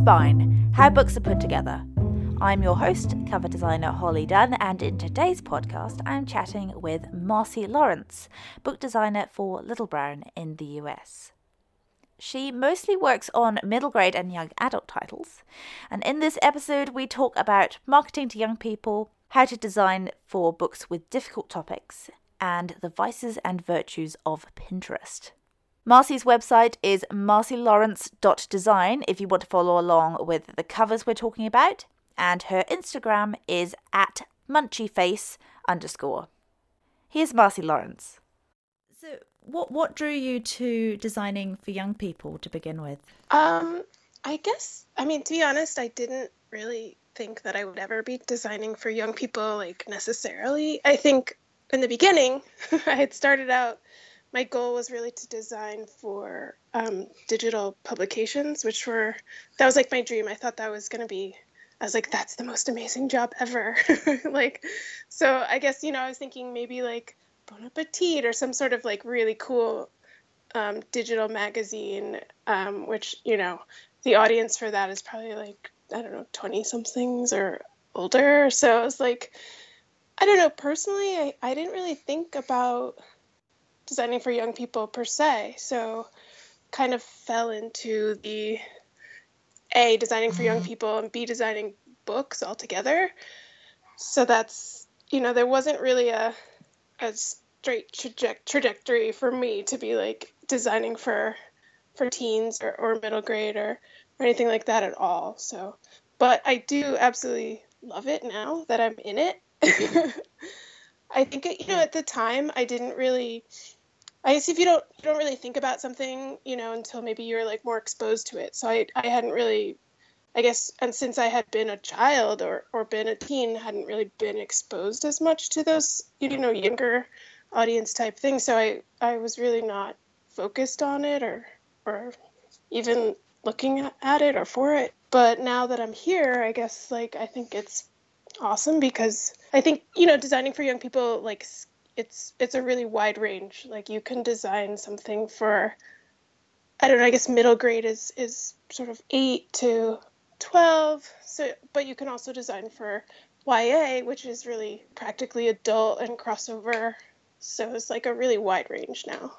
Spine How Books Are Put Together. I'm your host, cover designer Holly Dunn, and in today's podcast, I'm chatting with Marcie Lawrence, book designer for Little Brown in the US. She mostly works on middle grade and young adult titles, and in this episode, we talk about marketing to young people, how to design for books with difficult topics, and the vices and virtues of Pinterest. Marcie's website is marcylawrence.design if you want to follow along with the covers we're talking about, and her Instagram is at munchieface underscore. Here's Marcie Lawrence. So, what what drew you to designing for young people to begin with? Um, I guess I mean to be honest, I didn't really think that I would ever be designing for young people like necessarily. I think in the beginning, I had started out my goal was really to design for um, digital publications, which were that was like my dream. I thought that was going to be. I was like, that's the most amazing job ever. like, so I guess you know I was thinking maybe like Bon Appetit or some sort of like really cool um, digital magazine, um, which you know the audience for that is probably like I don't know twenty somethings or older. So I was like, I don't know. Personally, I, I didn't really think about designing for young people per se. So kind of fell into the A, designing for young mm-hmm. people, and B, designing books altogether. So that's, you know, there wasn't really a, a straight traje- trajectory for me to be like designing for for teens or, or middle grade or, or anything like that at all. So, but I do absolutely love it now that I'm in it. I think you know at the time I didn't really I guess if you don't you don't really think about something, you know, until maybe you're like more exposed to it. So I I hadn't really I guess and since I had been a child or or been a teen, hadn't really been exposed as much to those, you know, younger audience type things. So I I was really not focused on it or or even looking at it or for it. But now that I'm here, I guess like I think it's awesome because I think, you know, designing for young people like it's it's a really wide range. Like you can design something for I don't know, I guess middle grade is is sort of 8 to 12. So but you can also design for YA, which is really practically adult and crossover. So it's like a really wide range now,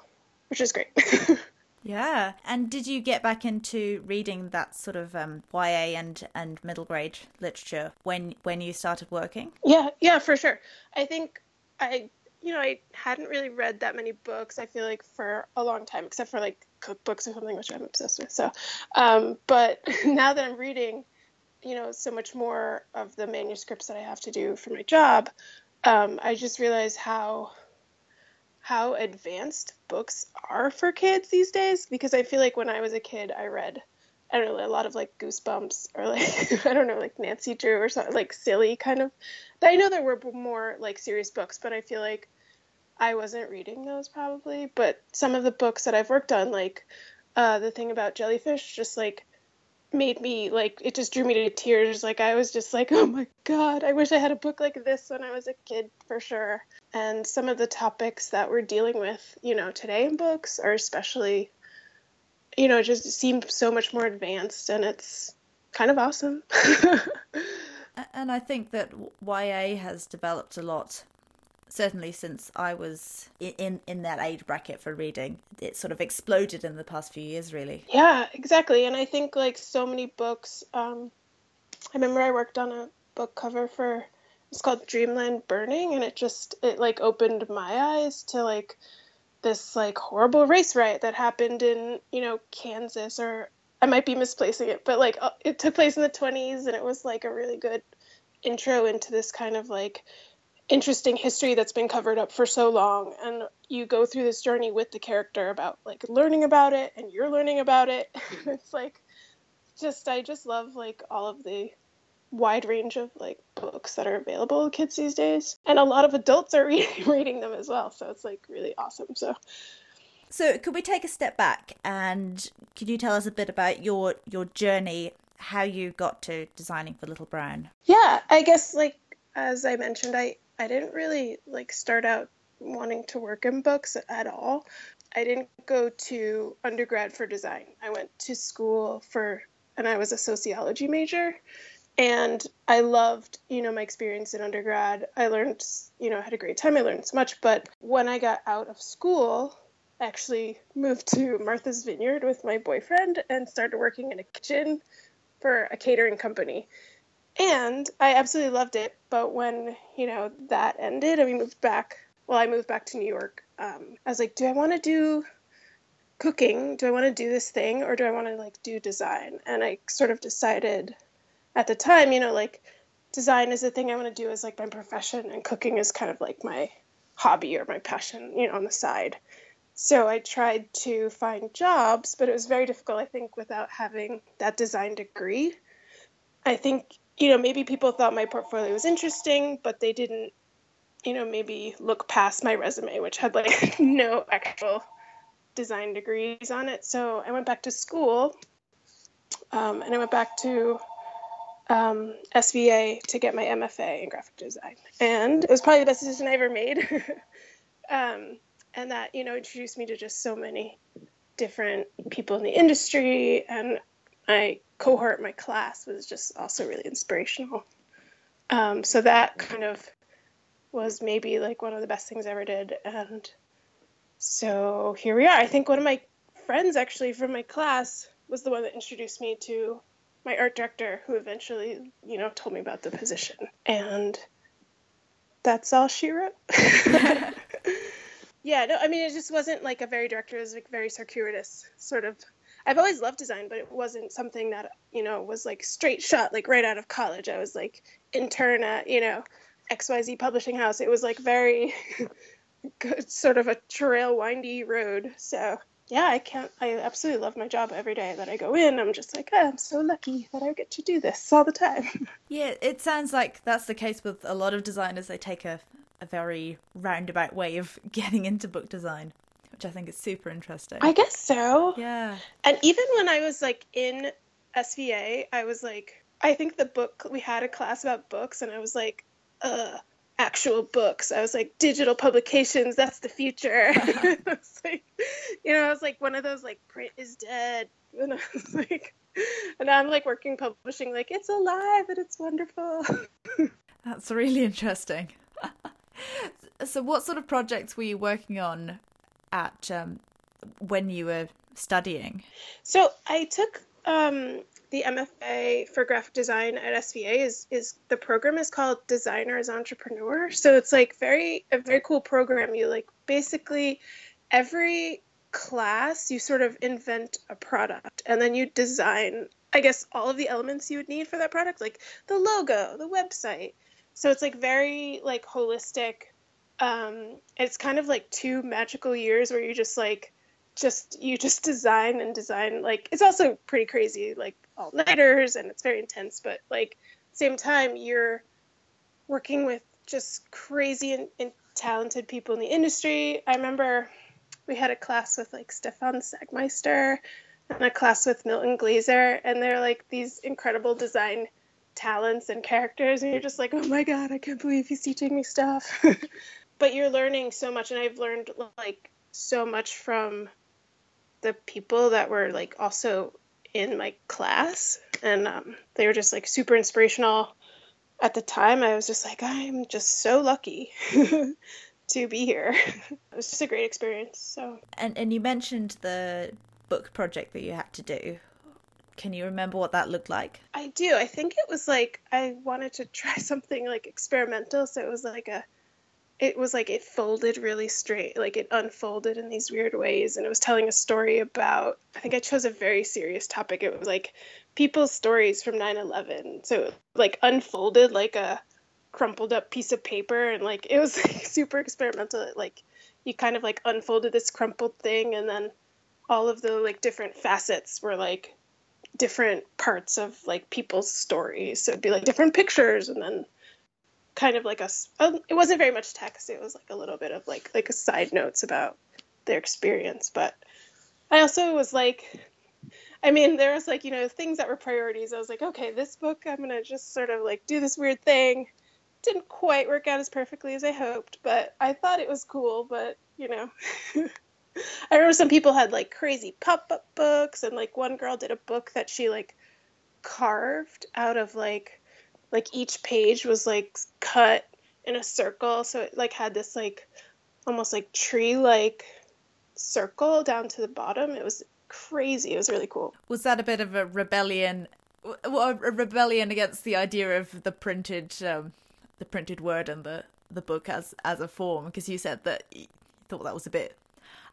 which is great. yeah. And did you get back into reading that sort of um, YA and, and middle grade literature when when you started working? Yeah, yeah, for sure. I think I you know, I hadn't really read that many books. I feel like for a long time, except for like cookbooks or something, which I'm obsessed with. So, um, but now that I'm reading, you know, so much more of the manuscripts that I have to do for my job, um, I just realize how how advanced books are for kids these days. Because I feel like when I was a kid, I read. I don't know, a lot of like Goosebumps or like I don't know, like Nancy Drew or something like silly kind of. I know there were more like serious books, but I feel like I wasn't reading those probably, but some of the books that I've worked on, like uh, the thing about jellyfish, just like made me like it just drew me to tears. Like I was just like, oh my god, I wish I had a book like this when I was a kid for sure. And some of the topics that we're dealing with, you know, today in books are especially, you know, it just seem so much more advanced, and it's kind of awesome. and I think that YA has developed a lot certainly since I was in in that age bracket for reading, it sort of exploded in the past few years, really. Yeah, exactly. And I think like so many books. Um, I remember I worked on a book cover for it's called Dreamland Burning, and it just it like opened my eyes to like this like horrible race riot that happened in you know Kansas or I might be misplacing it, but like uh, it took place in the 20s, and it was like a really good intro into this kind of like interesting history that's been covered up for so long and you go through this journey with the character about like learning about it and you're learning about it. It's like just i just love like all of the wide range of like books that are available to kids these days and a lot of adults are reading, reading them as well so it's like really awesome so so could we take a step back and could you tell us a bit about your your journey how you got to designing for little brown yeah i guess like as i mentioned i I didn't really like start out wanting to work in books at all. I didn't go to undergrad for design. I went to school for and I was a sociology major. And I loved, you know, my experience in undergrad. I learned, you know, had a great time. I learned so much. But when I got out of school, I actually moved to Martha's Vineyard with my boyfriend and started working in a kitchen for a catering company. And I absolutely loved it. But when, you know, that ended and we moved back, well, I moved back to New York, um, I was like, do I want to do cooking? Do I want to do this thing or do I want to like do design? And I sort of decided at the time, you know, like design is the thing I want to do as like my profession, and cooking is kind of like my hobby or my passion, you know, on the side. So I tried to find jobs, but it was very difficult, I think, without having that design degree. I think, you know, maybe people thought my portfolio was interesting, but they didn't, you know, maybe look past my resume, which had like no actual design degrees on it. So I went back to school um, and I went back to um, SVA to get my MFA in graphic design, and it was probably the best decision I ever made. um, and that you know introduced me to just so many different people in the industry, and my cohort, my class was just also really inspirational. Um, so that kind of was maybe like one of the best things I ever did, and so here we are. I think one of my friends actually from my class was the one that introduced me to my art director who eventually, you know, told me about the position. And that's all she wrote. yeah, no, I mean, it just wasn't like a very director, it was like very circuitous sort of. I've always loved design, but it wasn't something that, you know, was like straight shot, like right out of college. I was like intern at, you know, XYZ publishing house. It was like very good, sort of a trail windy road. So yeah, I can't. I absolutely love my job every day that I go in. I'm just like, oh, I'm so lucky that I get to do this all the time. Yeah, it sounds like that's the case with a lot of designers. They take a, a very roundabout way of getting into book design, which I think is super interesting. I guess so. Yeah. And even when I was like in SVA, I was like, I think the book, we had a class about books, and I was like, uh, actual books. I was like, digital publications, that's the future. like, you know, I was like one of those like print is dead. And I was like and I'm like working publishing, like it's alive and it's wonderful. that's really interesting. so what sort of projects were you working on at um, when you were studying? So I took um, the MFA for graphic design at SVA is is the program is called Designer as Entrepreneur. So it's like very a very cool program. You like basically every class you sort of invent a product and then you design I guess all of the elements you would need for that product like the logo, the website. So it's like very like holistic um it's kind of like two magical years where you just like just you just design and design like it's also pretty crazy like all nighters and it's very intense but like same time you're working with just crazy and, and, talented people in the industry. I remember we had a class with like stefan sagmeister and a class with milton glaser and they're like these incredible design talents and characters and you're just like oh my god i can't believe he's teaching me stuff. But you're learning so much and i've learned like so much from the people that were like also in my class and um, they were just like super inspirational at the time. I was just like i'm just so lucky to be here. It was just a great experience so. And and you mentioned the book project that you had to do. Can you remember what that looked like? I do. I think it was like i wanted to try something like experimental so it was like a it was like it folded really straight like it unfolded in these weird ways and it was telling a story about i think i chose a very serious topic. It was like people's stories from 9-11 so like unfolded like a crumpled up piece of paper and like it was like super experimental. Like you kind of like unfolded this crumpled thing and then all of the like different facets were like different parts of like people's stories. So it'd be like different pictures and then kind of like a um, it wasn't very much text it was like a little bit of like like a side notes about their experience but i also was like i mean there was like you know things that were priorities i was like okay this book i'm gonna just sort of like do this weird thing. Didn't quite work out as perfectly as i hoped but i thought it was cool but you know i remember some people had like crazy pop-up books and like one girl did a book that she like carved out of like like each page was like cut in a circle. So it like had this like almost like tree like circle down to the bottom. It was crazy. It was really cool. Was that a bit of a rebellion a rebellion against the idea of the printed um, the printed word and the the book as as a form? Because you said that you thought that was a bit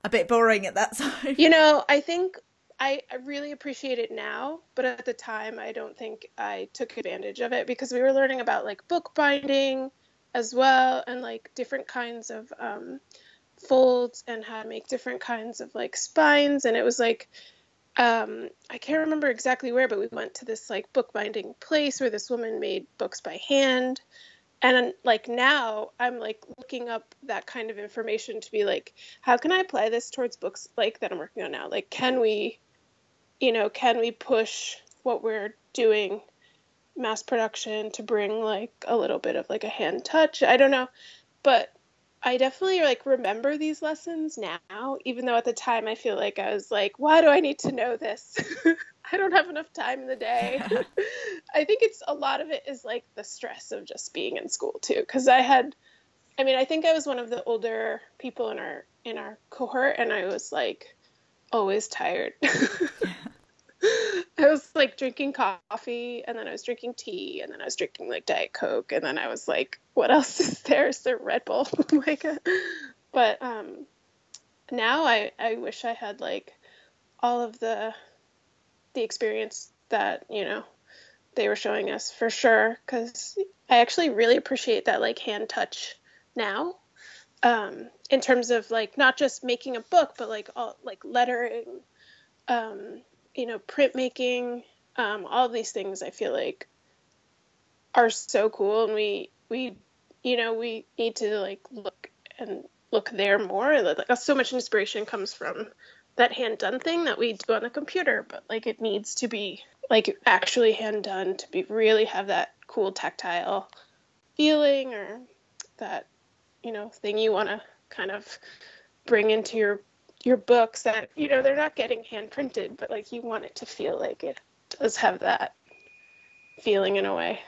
a bit boring at that time. You know i think I, I really appreciate it now, but at the time, I don't think I took advantage of it because we were learning about like bookbinding as well and like different kinds of um, folds and how to make different kinds of like spines. And it was like, um, I can't remember exactly where, but we went to this like bookbinding place where this woman made books by hand. And like now, I'm like looking up that kind of information to be like, how can I apply this towards books like that I'm working on now? Like, can we you know, can we push what we're doing mass production to bring like a little bit of like a hand touch? I don't know. But I definitely like remember these lessons now, even though at the time I feel like I was like, why do I need to know this? I don't have enough time in the day. I think it's a lot of it is like the stress of just being in school too. Cause I had, I mean, I think I was one of the older people in our, in our cohort and I was like always tired. I was like drinking coffee and then I was drinking tea and then I was drinking like Diet Coke and then I was like, what else is there? Is there Red Bull? like, uh, but um, now I, I wish I had like all of the the experience that you know they were showing us for sure because I actually really appreciate that like hand touch now um, in terms of like not just making a book but like all like lettering um, you know, printmaking, um, all these things I feel like are so cool and we we you know, we need to like look and look there more. Like so much inspiration comes from that hand done thing that we do on the computer, but like it needs to be like actually hand done to be really have that cool tactile feeling or that you know thing you want to kind of bring into your your books that you know they're not getting hand printed but like you want it to feel like it does have that feeling in a way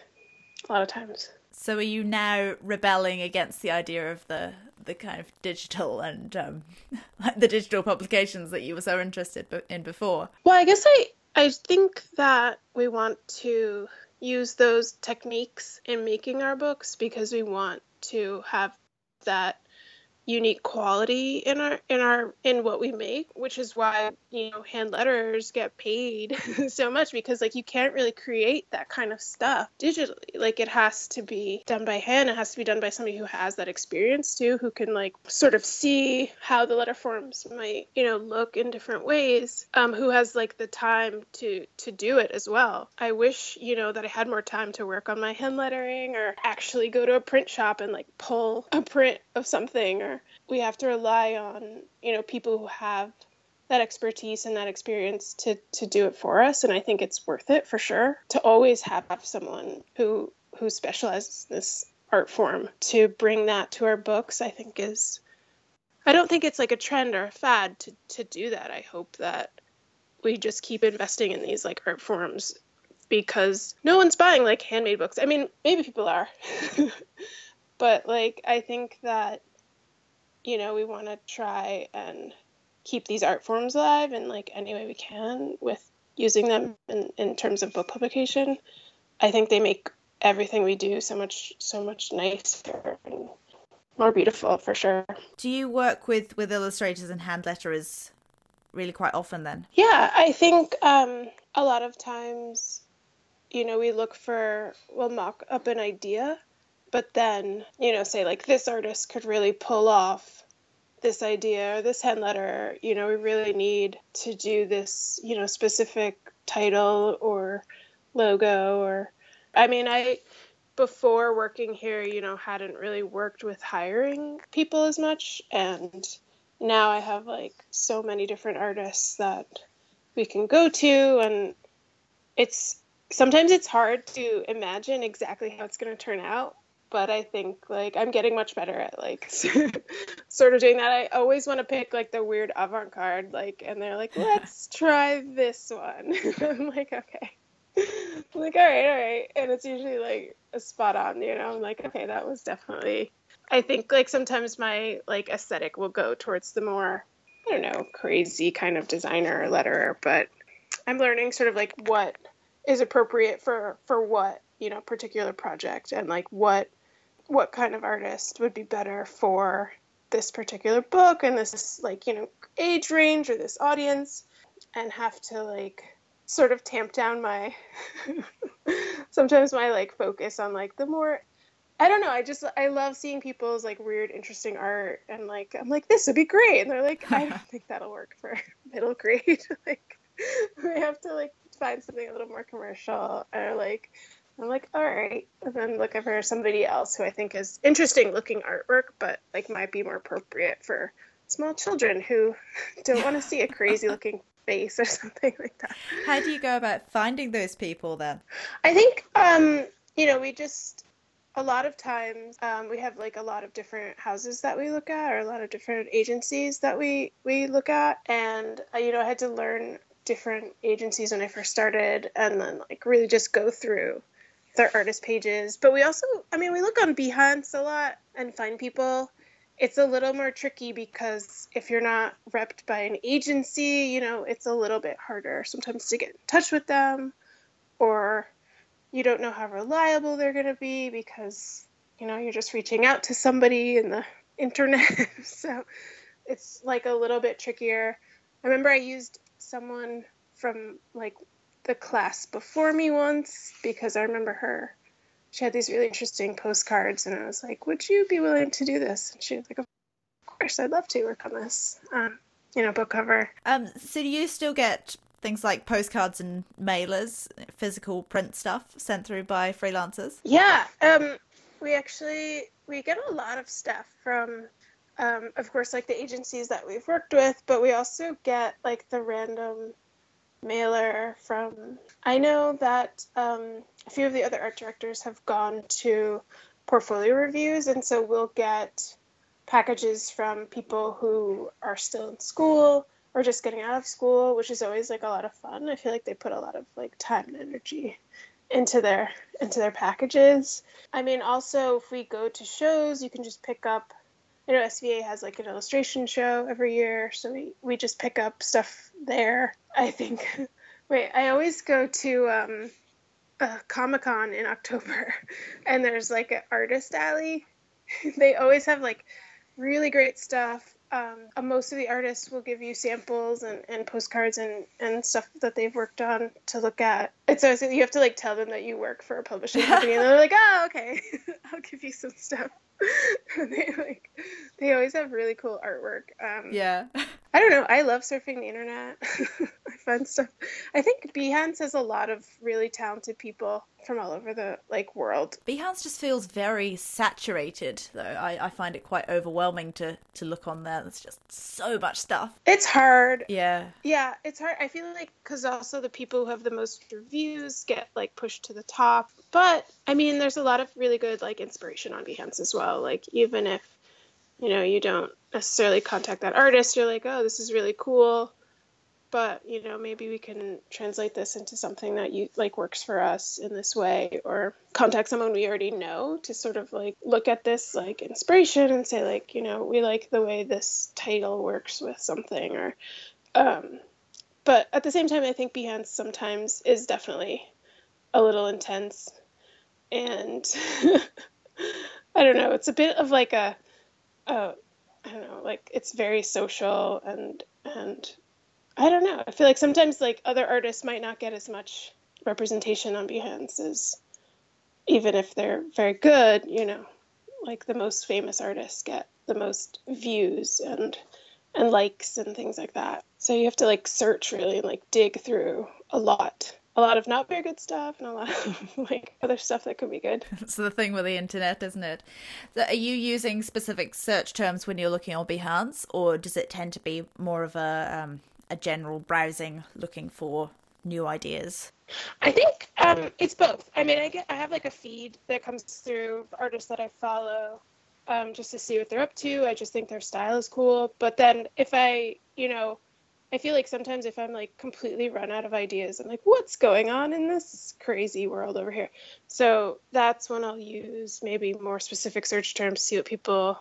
a lot of times. So are you now rebelling against the idea of the the kind of digital and um, the digital publications that you were so interested in before? Well i guess i i think that we want to use those techniques in making our books because we want to have that unique quality in our in our in what we make which is why you know hand letters get paid so much because like you can't really create that kind of stuff digitally. Like it has to be done by hand. It has to be done by somebody who has that experience too who can like sort of see how the letter forms might you know look in different ways um who has like the time to to do it as well. I wish you know that i had more time to work on my hand lettering or actually go to a print shop and like pull a print of something or we have to rely on you know people who have that expertise and that experience to to do it for us. And i think it's worth it for sure to always have someone who who specializes in this art form to bring that to our books i think is i don't think it's like a trend or a fad to to do that. I hope that we just keep investing in these like art forms because no one's buying like handmade books. I mean maybe people are. But like i think that you know, we want to try and keep these art forms alive in like any way we can with using them in, in terms of book publication. I think they make everything we do so much so much nicer and more beautiful for sure. Do you work with with illustrators and hand letterers really quite often then? Yeah, I think um, a lot of times, you know, we look for we'll mock up an idea but then you know say like this artist could really pull off this idea or this hand letter you know we really need to do this you know specific title or logo or i mean i before working here you know hadn't really worked with hiring people as much. And now i have like so many different artists that we can go to. And it's sometimes it's hard to imagine exactly how it's going to turn out but I think like I'm getting much better at like sort of doing that. I always want to pick like the weird avant-garde like and they're like, "Let's try this one." I'm like, "Okay." I'm like, all right, all right. And it's usually like a spot on, you know. I'm like, okay, that was definitely I think like sometimes my like aesthetic will go towards the more I don't know, crazy kind of designer or letterer, but I'm learning sort of like what is appropriate for for what, you know, particular project and like what what kind of artist would be better for this particular book and this like, you know, age range or this audience and have to like sort of tamp down my sometimes my like focus on like the more I don't know. I just I love seeing people's like weird, interesting art, and like I'm like this would be great, and they're like I don't think that'll work for middle grade. like we have to like find something a little more commercial, or like I'm like all right, and then looking for somebody else who I think is interesting looking artwork, but like might be more appropriate for small children who don't want to see a crazy looking face or something like that. How do you go about finding those people then? I think um, you know we just a lot of times um, we have like a lot of different houses that we look at or a lot of different agencies that we we look at and uh, you know i had to learn different agencies when i first started and then like really just go through their artist pages. But we also i mean we look on behance a lot and find people. It's a little more tricky because if you're not repped by an agency you know it's a little bit harder sometimes to get in touch with them or you don't know how reliable they're going to be because you know you're just reaching out to somebody in the internet. So it's like a little bit trickier. I remember i used someone from like the class before me once because i remember her. She had these really interesting postcards and i was like would you be willing to do this? And she was like of course i'd love to work on this um, you know book cover. Um so do you still get things like postcards and mailers, physical print stuff sent through by freelancers? Yeah, um, we actually we get a lot of stuff from, um, of course, like the agencies that we've worked with, but we also get like the random mailer from. I know that um, a few of the other art directors have gone to portfolio reviews, and so we'll get packages from people who are still in school or just getting out of school, which is always like a lot of fun. I feel like they put a lot of like time and energy into their into their packages. I mean, also if we go to shows, you can just pick up. You know, SVA has like an illustration show every year, so we we just pick up stuff there. I think. Wait, I always go to um, uh, Comic Con in October, and there's like an artist alley. they always have like really great stuff um, uh, most of the artists will give you samples and, and postcards and, and stuff that they've worked on to look at. It's so you have to like tell them that you work for a publishing company, and they're like, "Oh, okay, I'll give you some stuff." they like they always have really cool artwork. Um, yeah. I don't know. I love surfing the internet. I find stuff. I think Behance has a lot of really talented people from all over the like world. Behance just feels very saturated, though. I, I find it quite overwhelming to to look on there. There's just so much stuff. It's hard. Yeah. Yeah, it's hard. I feel like because also the people who have the most reviews get like pushed to the top. But I mean, there's a lot of really good like inspiration on Behance as well. Like even if you know you don't necessarily contact that artist. You're like oh this is really cool. But you know maybe we can translate this into something that you like works for us in this way or contact someone we already know to sort of like look at this like inspiration and say like you know we like the way this title works with something or um but at the same time i think behance sometimes is definitely a little intense and i don't know it's a bit of like a I don't know, like it's very social and and I don't know. I feel like sometimes like other artists might not get as much representation on Behance as even if they're very good, you know, like the most famous artists get the most views and and likes and things like that. So you have to like search really and like dig through a lot a lot of not very good stuff and a lot of like other stuff that could be good. It's the thing with the internet, isn't it? So are you using specific search terms when you're looking on Behance, or does it tend to be more of a um, a general browsing, looking for new ideas? I think um, it's both. I mean, I get I have like a feed that comes through artists that I follow, um, just to see what they're up to. I just think their style is cool. But then if I, you know, I feel like sometimes if I'm like completely run out of ideas, I'm like, what's going on in this crazy world over here? So that's when I'll use maybe more specific search terms, see what people.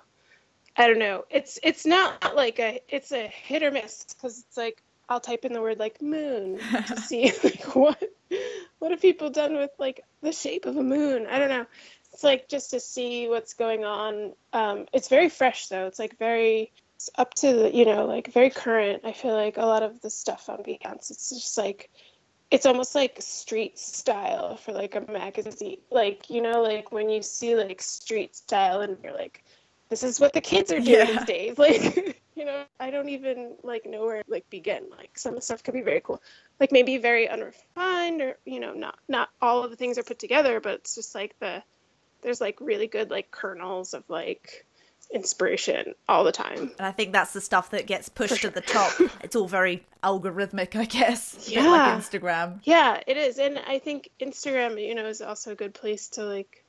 I don't know. It's it's not like a it's a hit or miss because it's like I'll type in the word like moon to see like what what have people done with like the shape of a moon? I don't know. It's like just to see what's going on. Um, it's very fresh though. It's like very up to the, you know like very current. I feel like a lot of the stuff on Behance. It's just like it's almost like street style for like a magazine. Like you know like when you see like street style and you're like this is what the kids are doing yeah. these days. Like, you know, I don't even like know where like begin. Like some of the stuff could be very cool. Like maybe very unrefined or, you know, not not all of the things are put together, but it's just like the there's like really good like kernels of like inspiration all the time. And I think that's the stuff that gets pushed sure. to the top. It's all very algorithmic, I guess. Yeah. like Instagram. Yeah, it is. And I think Instagram, you know, is also a good place to like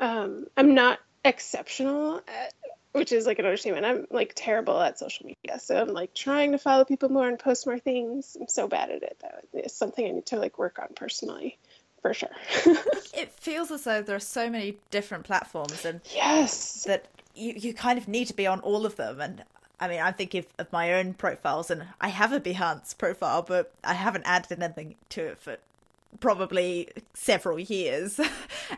um I'm not exceptional at, which is like an understatement. I'm like terrible at social media, so I'm like trying to follow people more and post more things. I'm so bad at it though. It's something I need to like work on personally, for sure. it feels as though there are so many different platforms, and yes, that you you kind of need to be on all of them. And I mean, I'm thinking of, of my own profiles, and I have a Behance profile, but I haven't added anything to it for probably several years.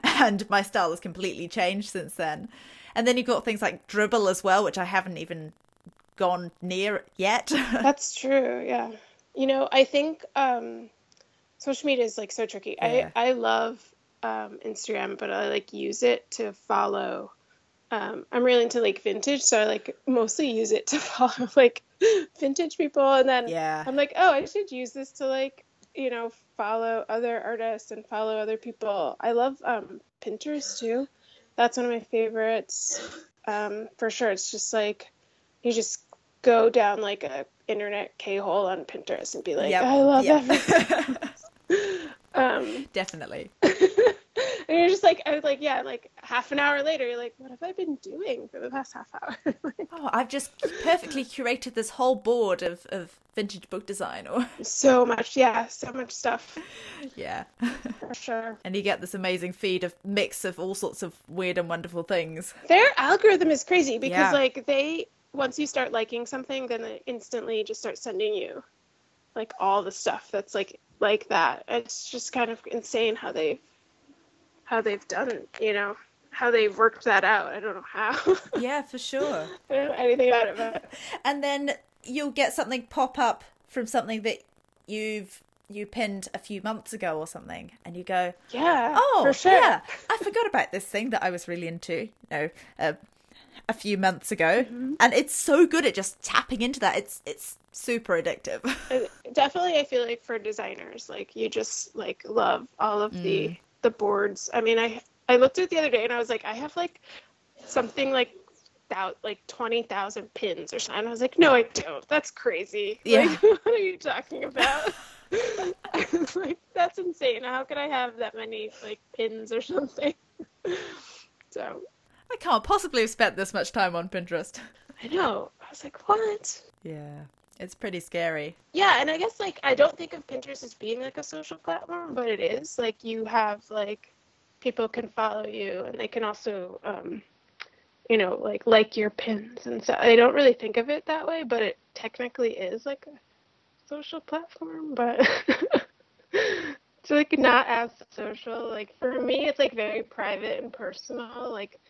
And my style has completely changed since then. And then you've got things like Dribbble as well which i haven't even gone near yet. That's true yeah. You know i think um social media is like so tricky. Yeah. i i love um instagram but i like use it to follow um, I'm really into like vintage, so I like mostly use it to follow like vintage people, and then yeah. I'm like, oh, I should use this to like you know, follow other artists and follow other people. I love um, Pinterest too. That's one of my favorites um, for sure. It's just like you just go down like a internet K hole on Pinterest and be like, yep. I love yep. everything. um, Definitely. And you're just like, I was like, yeah, like half an hour later, you're like, what have I been doing for the past half hour? oh, I've just perfectly curated this whole board of, of vintage book design or so much, yeah, so much stuff. Yeah. For sure. And you get this amazing feed of mix of all sorts of weird and wonderful things. Their algorithm is crazy because yeah. like they once you start liking something, then it instantly just starts sending you like all the stuff that's like like that. It's just kind of insane how they've how they've done, you know, how they've worked that out. I don't know how. yeah, for sure. I don't know anything about it. But... And then you'll get something pop up from something that you've you pinned a few months ago or something, and you go, "Yeah, oh, for sure. yeah, I forgot about this thing that I was really into." You know, uh, a few months ago, mm-hmm. and it's so good at just tapping into that. It's it's super addictive. Definitely, I feel like for designers, like you just like love all of mm. the the boards. I mean, I I looked at it the other day and I was like, I have like something like about like 20,000 pins or something. And I was like, no, I don't. That's crazy. Yeah. Like, what are you talking about? like, that's insane. How could I have that many like pins or something? so. I can't possibly have spent this much time on Pinterest. I know. I was like, what? Yeah. It's pretty scary. Yeah, and I guess like I don't think of Pinterest as being like a social platform, but it is. Like you have like people can follow you and they can also um you know, like like your pins and so I don't really think of it that way, but it technically is like a social platform, but it's like not as social. Like for me it's like very private and personal. Like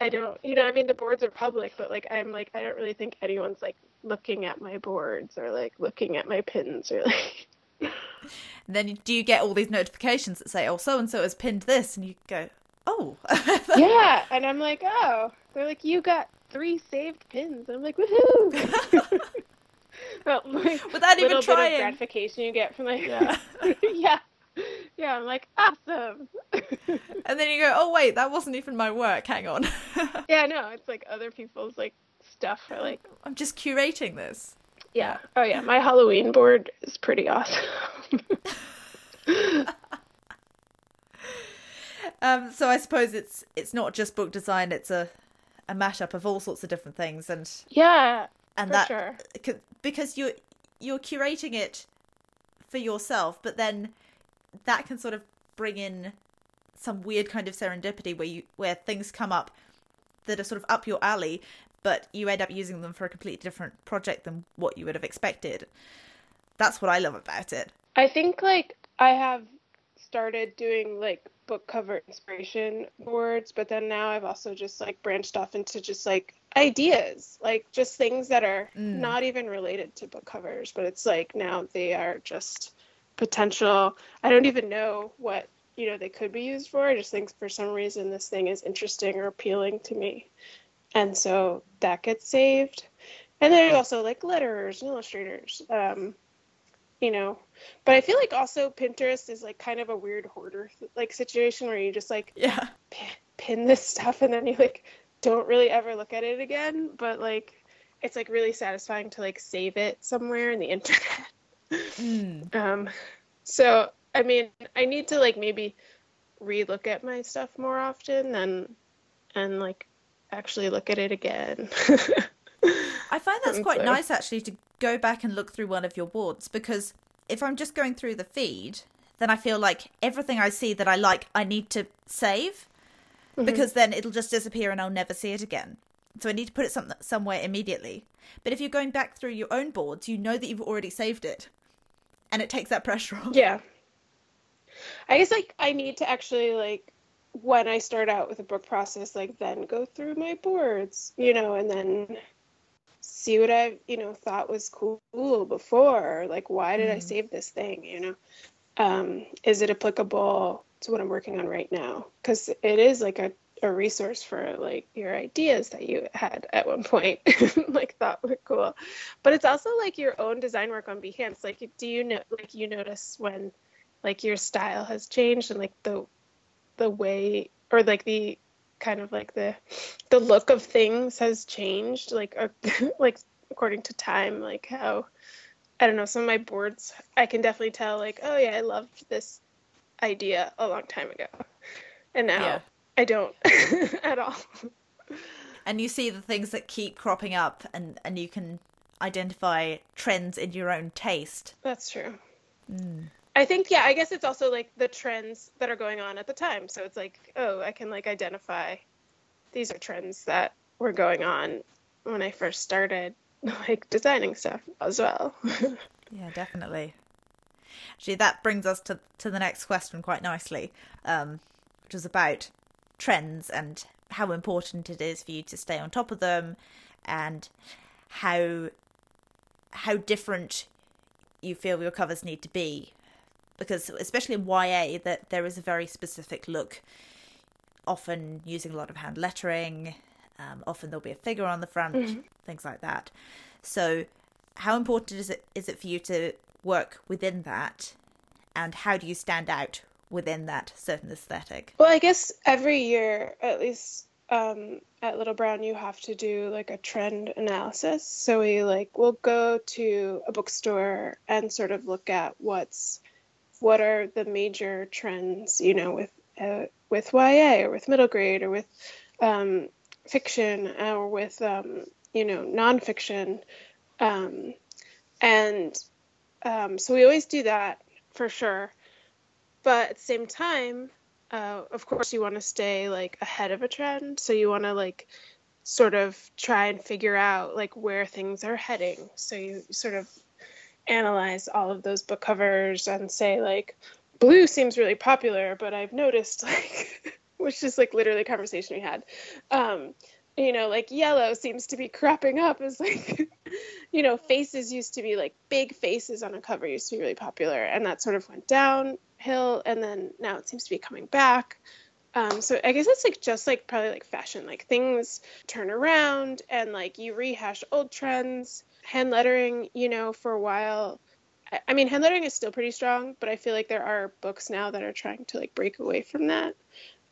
I don't you know, I mean the boards are public, but like I'm like I don't really think anyone's like looking at my boards or like looking at my pins or like then do you get all these notifications that say oh so and so has pinned this and you go oh. Yeah and i'm like oh. They're like you got three saved pins. I'm like woohoo! Well, like, without even trying. gratification you get from like yeah. Yeah. Yeah i'm like awesome. And then you go oh wait that wasn't even my work. Hang on. Yeah no it's like other people's like stuff. I like. I'm just curating this. Yeah. Oh yeah, my Halloween board is pretty awesome. um, so I suppose it's it's not just book design; it's a a mashup of all sorts of different things, and yeah, and that sure. because you are you're curating it for yourself, but then that can sort of bring in some weird kind of serendipity where you where things come up that are sort of up your alley, but you end up using them for a completely different project than what you would have expected. That's what I love about it. I think like I have started doing like book cover inspiration boards, but then now I've also just like branched off into just like ideas, like just things that are mm. not even related to book covers, but it's like now they are just potential. I don't even know what you know they could be used for. I just think for some reason this thing is interesting or appealing to me, and so that gets saved. And there's also like letters and illustrators, um, you know. But I feel like also Pinterest is like kind of a weird hoarder like situation where you just like yeah pin this stuff and then you like don't really ever look at it again. But like it's like really satisfying to like save it somewhere in the internet. Mm. Um, so I mean, I need to like maybe relook at my stuff more often and and like actually look at it again. I find that's quite so. nice actually to go back and look through one of your boards because if I'm just going through the feed, then I feel like everything I see that I like, I need to save mm-hmm. because then it'll just disappear and I'll never see it again. So I need to put it some, somewhere immediately. But if you're going back through your own boards, you know that you've already saved it and it takes that pressure off. Yeah. I guess like I need to actually like when I start out with a book process, like then go through my boards, you know, and then see what I, you know, thought was cool before. Like, why did mm. I save this thing? You know, um, is it applicable to what I'm working on right now? Because it is like a, a resource for like your ideas that you had at one point, like thought were cool. But it's also like your own design work on Behance. Like, do you know, like, you notice when like your style has changed and like the the way or like the kind of like the the look of things has changed like uh, like according to time like how i don't know some of my boards i can definitely tell like oh yeah i loved this idea a long time ago and now yeah. i don't at all and you see the things that keep cropping up and and you can identify trends in your own taste that's true mm. I think yeah, I guess it's also like the trends that are going on at the time. So it's like, oh, I can like identify these are trends that were going on when I first started like designing stuff as well. yeah, definitely. Actually, that brings us to to the next question quite nicely, um, which is about trends and how important it is for you to stay on top of them, and how how different you feel your covers need to be because especially in YA that there is a very specific look often using a lot of hand lettering um, often there'll be a figure on the front mm-hmm. things like that so how important is it is it for you to work within that and how do you stand out within that certain aesthetic well i guess every year at least um, at Little Brown, you have to do like a trend analysis. So we like we'll go to a bookstore and sort of look at what's what are the major trends, you know, with uh, with YA or with middle grade or with um, fiction or with um, you know nonfiction, um, and um, so we always do that for sure. But at the same time, uh, of course, you want to stay like ahead of a trend, so you want to like sort of try and figure out like where things are heading. So you sort of analyze all of those book covers and say like blue seems really popular but i've noticed like which is like literally a conversation we had um you know like yellow seems to be cropping up as like you know faces used to be like big faces on a cover used to be really popular and that sort of went downhill and then now it seems to be coming back. Um, so I guess it's like just like probably like fashion, like things turn around and like you rehash old trends hand lettering, you know, for a while. I mean, hand lettering is still pretty strong, but I feel like there are books now that are trying to like break away from that.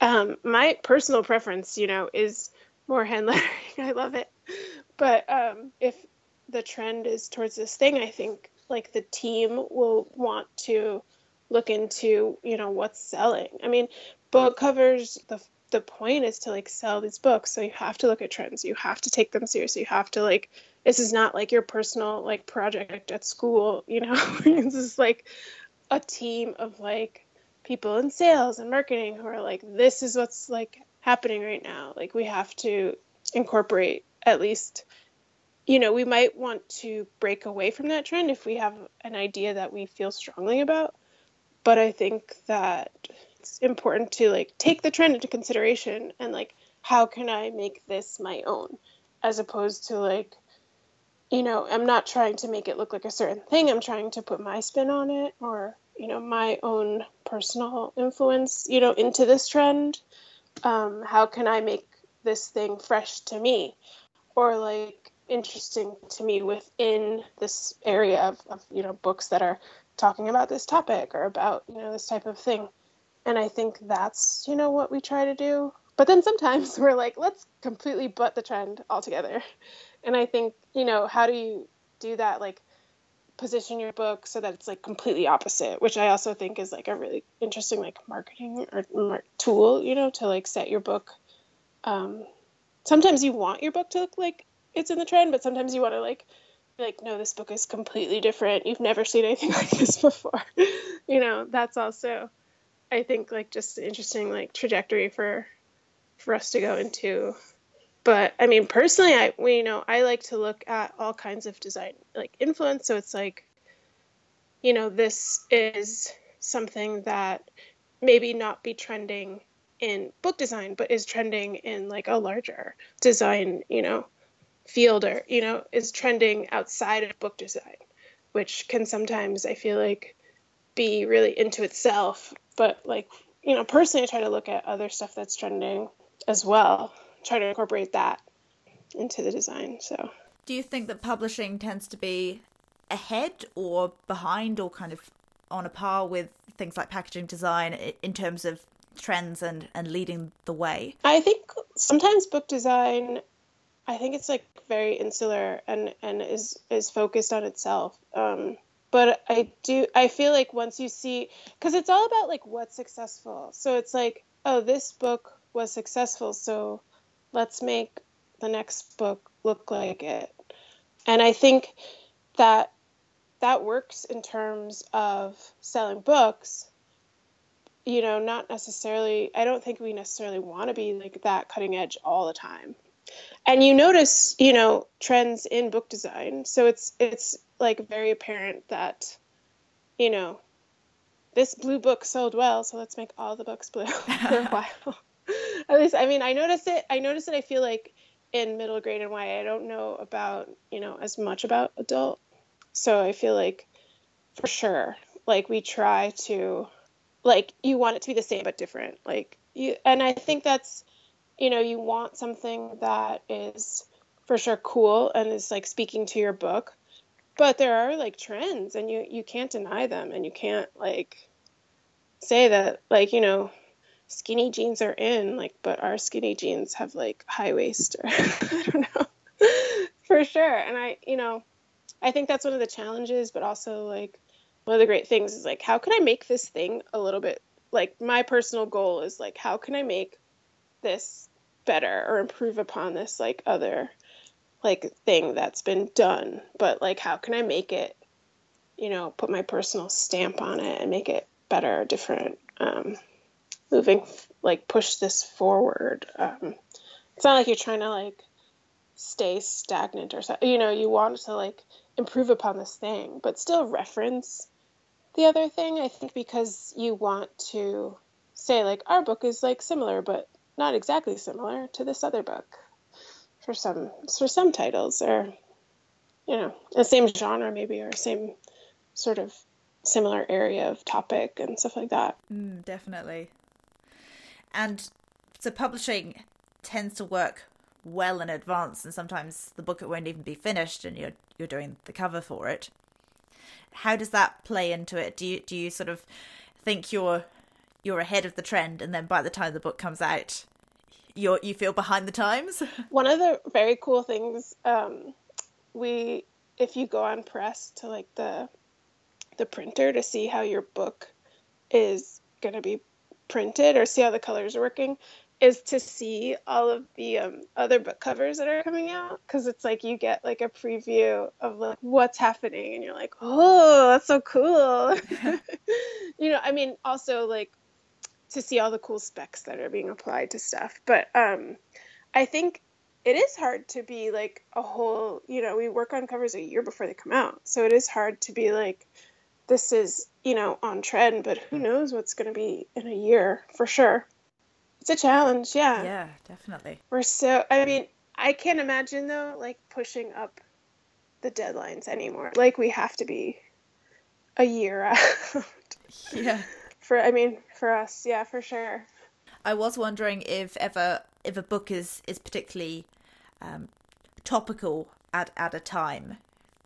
Um, my personal preference, you know, is more hand lettering. I love it. But um, if the trend is towards this thing, I think like the team will want to look into, you know, what's selling. I mean, book covers, the the point is to like sell these books. So you have to look at trends. You have to take them seriously. You have to like this is not like your personal like project at school you know? This is like a team of like people in sales and marketing who are like this is what's like happening right now. Like we have to incorporate at least you know we might want to break away from that trend if we have an idea that we feel strongly about. But i think that it's important to like take the trend into consideration and like how can i make this my own? As opposed to like you know i'm not trying to make it look like a certain thing. I'm trying to put my spin on it or you know my own personal influence you know into this trend. Um, how can i make this thing fresh to me? Or like interesting to me within this area of, of you know books that are talking about this topic or about you know this type of thing and I think that's, you know, what we try to do. But then sometimes we're like, let's completely butt the trend altogether. And I think, you know, how do you do that? Like, position your book so that it's like completely opposite, which I also think is like a really interesting like marketing or tool, you know, to like set your book. Um, sometimes you want your book to look like it's in the trend, but sometimes you want to like like no this book is completely different you've never seen anything like this before you know that's also I think like just interesting like trajectory for for us to go into. But I mean, personally, I we you know I like to look at all kinds of design like influence. So it's like, you know, this is something that maybe not be trending in book design, but is trending in like a larger design, you know, field or you know is trending outside of book design, which can sometimes I feel like be really into itself but like you know personally i try to look at other stuff that's trending as well try to incorporate that into the design so. Do you think that publishing tends to be ahead or behind or kind of on a par with things like packaging design in terms of trends and and leading the way? I think sometimes book design i think it's like very insular and and is is focused on itself. Um but I do I feel like once you see cuz it's all about like what's successful. So it's like, oh, this book was successful, so let's make the next book look like it. And I think that that works in terms of selling books. You know, not necessarily I don't think we necessarily want to be like that cutting edge all the time. And you notice, you know, trends in book design. So it's it's like very apparent that, you know, this blue book sold well, so let's make all the books blue for a while. At least, I mean, I noticed it. I noticed it. I feel like in middle grade and YA, I don't know about you know as much about adult, so I feel like for sure, like we try to, like you want it to be the same but different. Like you, and I think that's, you know, you want something that is for sure cool and is like speaking to your book, but there are like trends and you you can't deny them and you can't like say that like you know skinny jeans are in like but our skinny jeans have like high waist or i don't know. For sure. And i you know i think that's one of the challenges but also like one of the great things is like how can i make this thing a little bit like my personal goal is like how can i make this better or improve upon this like other like thing that's been done, but like how can I make it, you know, put my personal stamp on it and make it better, different, um, moving, like push this forward. Um, it's not like you're trying to like stay stagnant or something. You know, you want to like improve upon this thing, but still reference the other thing. I think because you want to say like our book is like similar, but not exactly similar to this other book for some for some titles or you know the same genre maybe or same sort of similar area of topic and stuff like that. Mm, definitely. And so publishing tends to work well in advance and sometimes the book it won't even be finished and you're you're doing the cover for it. How does that play into it? Do you do you sort of think you're you're ahead of the trend and then by the time the book comes out you you feel behind the times. One of the very cool things um, we if you go on press to like the the printer to see how your book is going to be printed or see how the colors are working is to see all of the um, other book covers that are coming out because it's like you get like a preview of like what's happening and you're like oh that's so cool you know i mean also like to see all the cool specs that are being applied to stuff but um i think it is hard to be like a whole you know we work on covers a year before they come out so it is hard to be like this is you know on trend but who knows what's going to be in a year for sure it's a challenge, yeah. Yeah, definitely. We're so I mean, I can't imagine though like pushing up the deadlines anymore. Like we have to be a year out. Yeah. For I mean, for us, yeah, for sure. I was wondering if ever if a book is is particularly um, topical at at a time,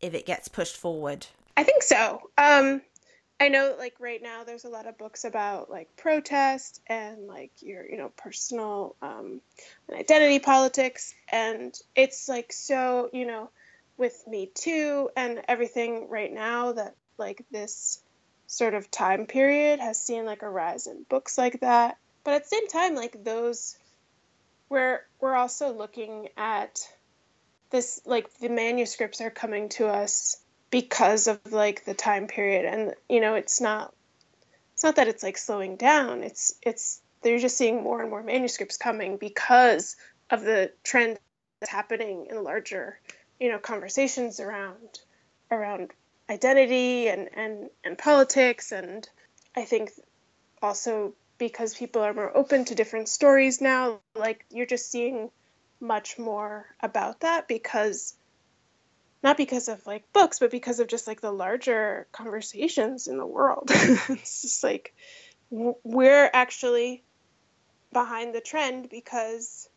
if it gets pushed forward. I think so. Um, I know like right now there's a lot of books about like protest and like your you know personal um, and identity politics and it's like so you know with me too and everything right now that like this sort of time period has seen like a rise in books like that. But at the same time like those we're we're also looking at this like the manuscripts are coming to us because of like the time period. And you know it's not it's not that it's like slowing down. It's it's they're just seeing more and more manuscripts coming because of the trend that's happening in larger you know conversations around around identity and and and politics and i think also because people are more open to different stories now like you're just seeing much more about that because not because of like books, but because of just like the larger conversations in the world. it's just like we're actually behind the trend because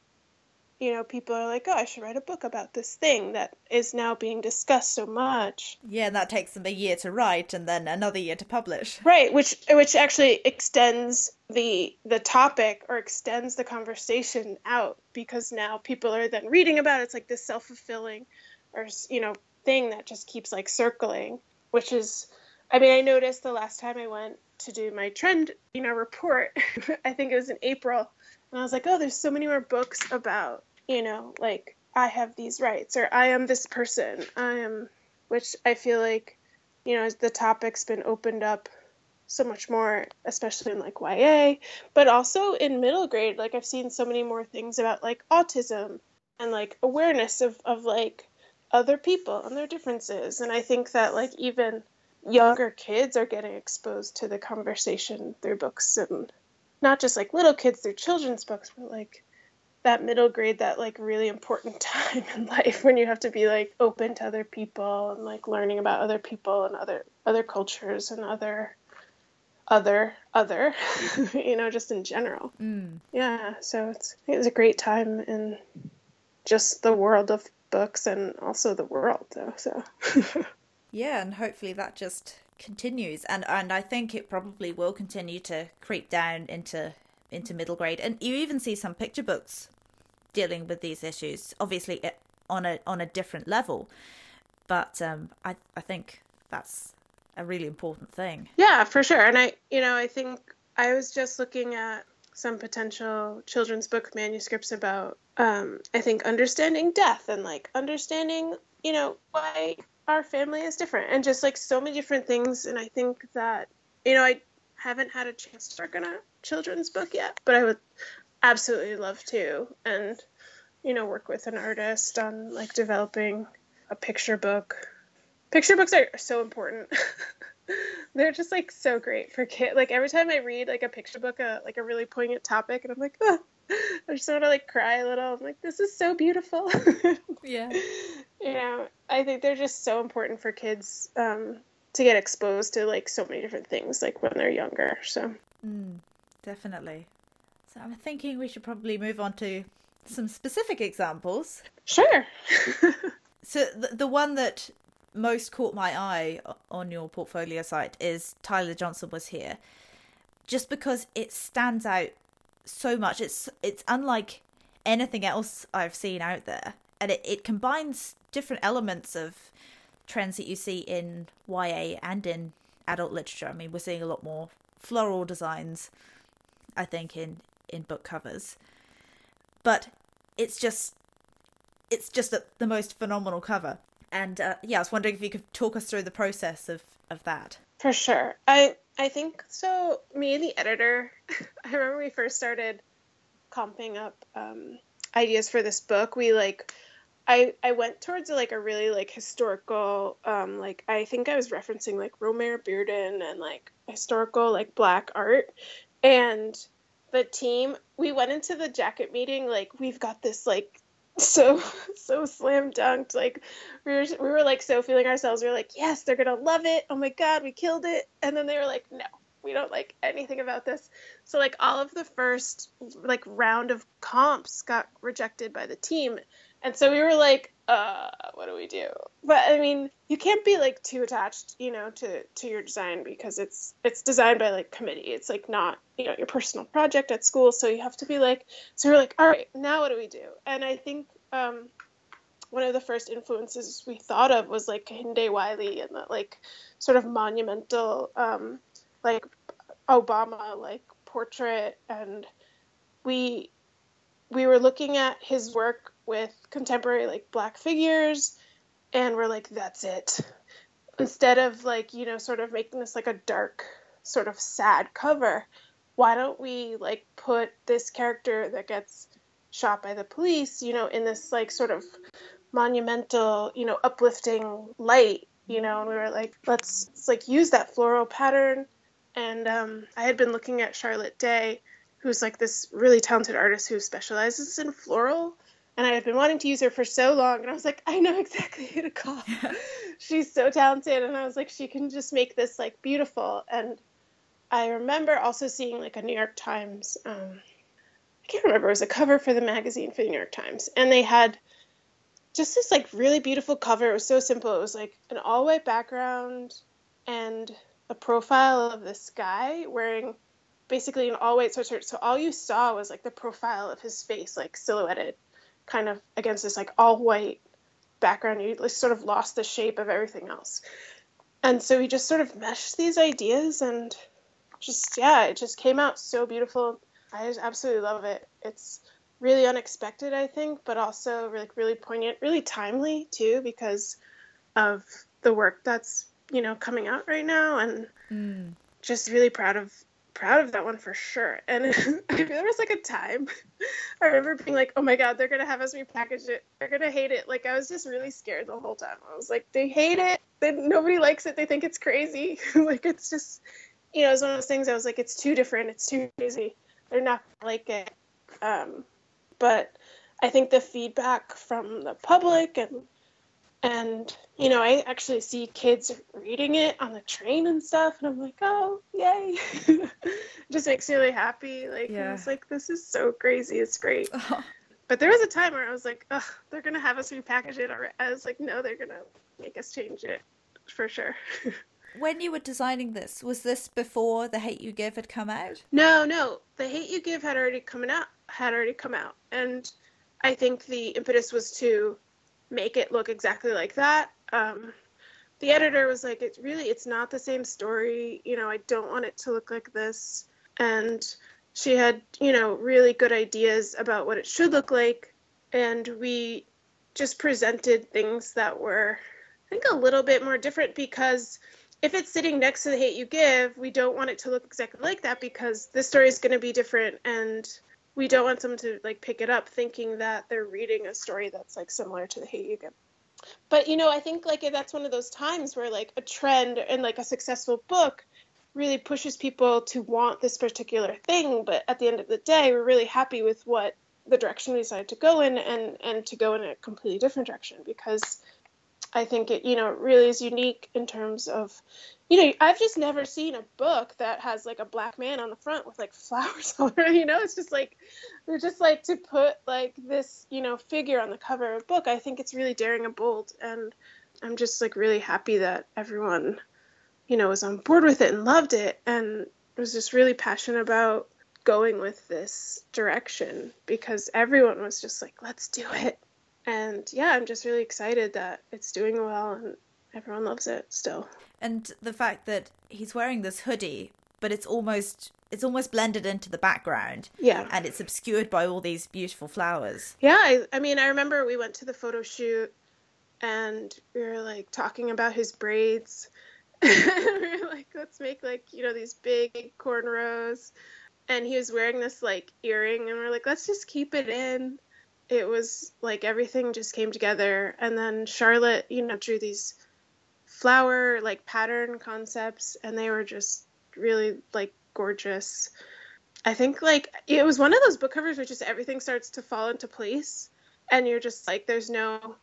you know people are like oh i should write a book about this thing that is now being discussed so much yeah and that takes them a year to write and then another year to publish right which which actually extends the the topic or extends the conversation out because now people are then reading about it. it's like this self-fulfilling or you know thing that just keeps like circling which is i mean i noticed the last time i went to do my trend you know report i think it was in april and i was like oh there's so many more books about you know like i have these rights or i am this person i am which i feel like you know the topic's been opened up so much more especially in like ya but also in middle grade like i've seen so many more things about like autism and like awareness of, of like other people and their differences. And I think that like even younger kids are getting exposed to the conversation through books and not just like little kids through children's books, but like that middle grade, that like really important time in life when you have to be like open to other people and like learning about other people and other other cultures and other other other you know just in general mm. yeah so it's it was a great time in just the world of books and also the world though so yeah and hopefully that just continues and and i think it probably will continue to creep down into into middle grade. And you even see some picture books dealing with these issues obviously eh, on a on a different level. But um i i think that's a really important thing. Yeah for sure. And i you know i think i was just looking at some potential children's book manuscripts about um, I think understanding death and like understanding, you know, why our family is different and just like so many different things. And I think that, you know, I haven't had a chance to work on a children's book yet, but I would absolutely love to. And, you know, work with an artist on like developing a picture book. Picture books are so important. They're just like so great for kids. Like every time I read like a picture book, a, like a really poignant topic, and I'm like, oh, I just want to like cry a little. I'm like, this is so beautiful. yeah. You know, I think they're just so important for kids um, to get exposed to like so many different things, like when they're younger. So. Mm, definitely. So I'm thinking we should probably move on to some specific examples. Sure. so the the one that most caught my eye on your portfolio site is Tyler Johnson was here, just because it stands out so much. It's it's unlike anything else I've seen out there, and it, it combines different elements of trends that you see in YA and in adult literature. I mean, we're seeing a lot more floral designs, I think, in in book covers. but it's just it's just a, the most phenomenal cover. And uh, yeah, I was wondering if you could talk us through the process of of that. For sure. I I think so. Me and the editor, I remember we first started comping up um, ideas for this book. We like, I I went towards like a really like historical, um, like I think I was referencing like Romare Bearden and like historical like black art, and the team we went into the jacket meeting like we've got this like so so slam dunked like we were we were like so feeling ourselves we were like yes they're gonna love it. Oh my god we killed it. And then they were like no we don't like anything about this. So like all of the first like round of comps got rejected by the team and so we were like uh what do we do? But i mean you can't be like too attached you know to to your design because it's it's designed by like committee. It's like not you know your personal project at school. So you have to be like so we're like all right now what do we do? And i think um one of the first influences we thought of was like Kehinde Wiley and the like sort of monumental um like Obama like portrait. And we we were looking at his work with contemporary like black figures and we're like that's it. Instead of like you know sort of making this like a dark sort of sad cover why don't we like put this character that gets shot by the police you know in this like sort of monumental you know uplifting light you know? And we were like let's, let's like use that floral pattern. And um, i had been looking at charlotte day who's like this really talented artist who specializes in floral and I had been wanting to use her for so long, and I was like, I know exactly who to call. She's so talented, and I was like, she can just make this like beautiful. And I remember also seeing like a New York Times. Um, I can't remember. It was a cover for the magazine for the New York Times, and they had just this like really beautiful cover. It was so simple. It was like an all white background and a profile of this guy wearing basically an all white sweatshirt. So all you saw was like the profile of his face, like silhouetted kind of against this like all white background. You sort of lost the shape of everything else. And so he just sort of meshed these ideas and just, yeah, it just came out so beautiful. I just absolutely love it. It's really unexpected, I think, but also really, really poignant, really timely too, because of the work that's, you know, coming out right now. And mm. just really proud of proud of that one for sure. And I feel there was like a time I remember being like, oh my God, they're going to have us repackage it. They're going to hate it. Like, I was just really scared the whole time. I was like, they hate it. Nobody likes it. They think it's crazy. like, it's just, you know, it's one of those things I was like, it's too different. It's too crazy. They're not like it. Um, but I think the feedback from the public and and you know i actually see kids reading it on the train and stuff and i'm like oh yay. It just makes me really happy. Like yeah. it's like this is so crazy. It's great. Oh. but there was a time where i was like oh they're gonna have us repackage it already i was like no they're gonna make us change it for sure. When you were designing this was this before the hate u give had come out? No no. The hate u give had already come out had already come out. And i think the impetus was to make it look exactly like that. Um, the editor was like, "It's really, it's not the same story. You know, I don't want it to look like this." And she had, you know, really good ideas about what it should look like, and we just presented things that were, I think, a little bit more different because if it's sitting next to the hate u give we don't want it to look exactly like that because the story is going to be different and we don't want someone to like pick it up thinking that they're reading a story that's like similar to the hate u give. But you know i think like that's one of those times where like a trend and like a successful book really pushes people to want this particular thing but at the end of the day we're really happy with what the direction we decided to go in and and to go in a completely different direction because I think it, you know, really is unique in terms of, you know, I've just never seen a book that has like a black man on the front with like flowers all around. You know, it's just like, they're just like to put like this, you know, figure on the cover of a book. I think it's really daring and bold, and I'm just like really happy that everyone, you know, was on board with it and loved it, and was just really passionate about going with this direction because everyone was just like, let's do it and yeah, I'm just really excited that it's doing well and everyone loves it still. And the fact that he's wearing this hoodie, but it's almost it's almost blended into the background. Yeah. And it's obscured by all these beautiful flowers. Yeah, I, I mean, I remember we went to the photo shoot and we were like talking about his braids. we were like, let's make like, you know, these big cornrows. And he was wearing this like earring and we're like, let's just keep it in. It was like everything just came together. And then Charlotte, you know, drew these flower like pattern concepts and they were just really like gorgeous. I think like it was one of those book covers where just everything starts to fall into place and you're just like there's no